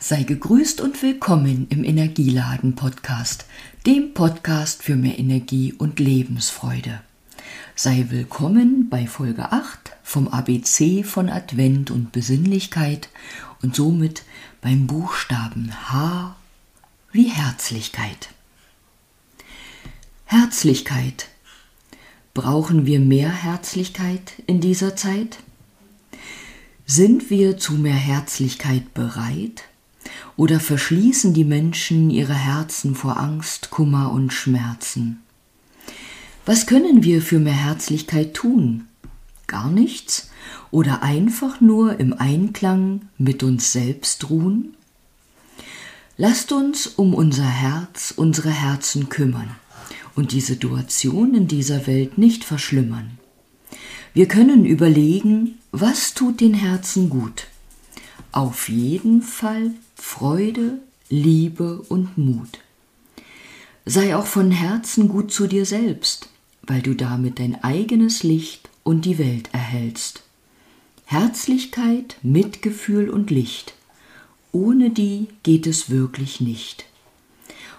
Sei gegrüßt und willkommen im Energieladen Podcast, dem Podcast für mehr Energie und Lebensfreude. Sei willkommen bei Folge 8 vom ABC von Advent und Besinnlichkeit und somit beim Buchstaben H wie Herzlichkeit. Herzlichkeit. Brauchen wir mehr Herzlichkeit in dieser Zeit? Sind wir zu mehr Herzlichkeit bereit? Oder verschließen die Menschen ihre Herzen vor Angst, Kummer und Schmerzen? Was können wir für mehr Herzlichkeit tun? Gar nichts? Oder einfach nur im Einklang mit uns selbst ruhen? Lasst uns um unser Herz, unsere Herzen kümmern und die Situation in dieser Welt nicht verschlimmern. Wir können überlegen, was tut den Herzen gut. Auf jeden Fall Freude, Liebe und Mut. Sei auch von Herzen gut zu dir selbst, weil du damit dein eigenes Licht und die Welt erhältst. Herzlichkeit, Mitgefühl und Licht. Ohne die geht es wirklich nicht.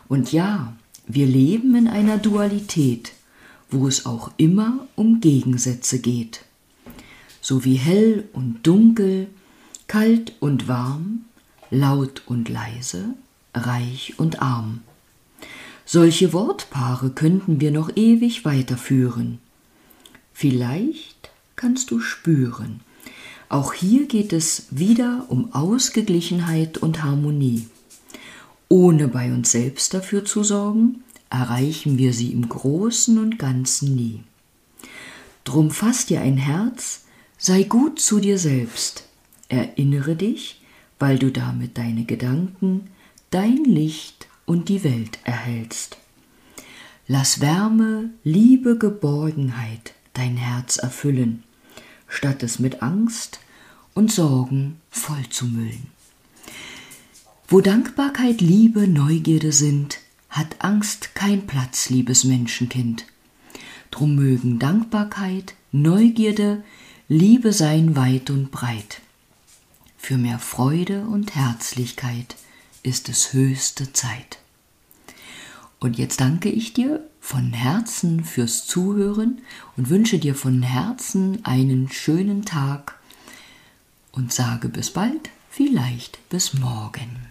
Und ja, wir leben in einer Dualität, wo es auch immer um Gegensätze geht. So wie hell und dunkel, kalt und warm, laut und leise, reich und arm. Solche Wortpaare könnten wir noch ewig weiterführen. Vielleicht kannst du spüren, auch hier geht es wieder um Ausgeglichenheit und Harmonie. Ohne bei uns selbst dafür zu sorgen, erreichen wir sie im Großen und Ganzen nie. Drum fass dir ein Herz, sei gut zu dir selbst, erinnere dich, weil du damit deine Gedanken, dein Licht und die Welt erhältst. Lass Wärme, Liebe, Geborgenheit dein Herz erfüllen, statt es mit Angst und Sorgen vollzumüllen. Wo Dankbarkeit, Liebe, Neugierde sind, hat Angst kein Platz, liebes Menschenkind. Drum mögen Dankbarkeit, Neugierde, Liebe sein weit und breit. Für mehr Freude und Herzlichkeit ist es höchste Zeit. Und jetzt danke ich dir von Herzen fürs Zuhören und wünsche dir von Herzen einen schönen Tag und sage bis bald, vielleicht bis morgen.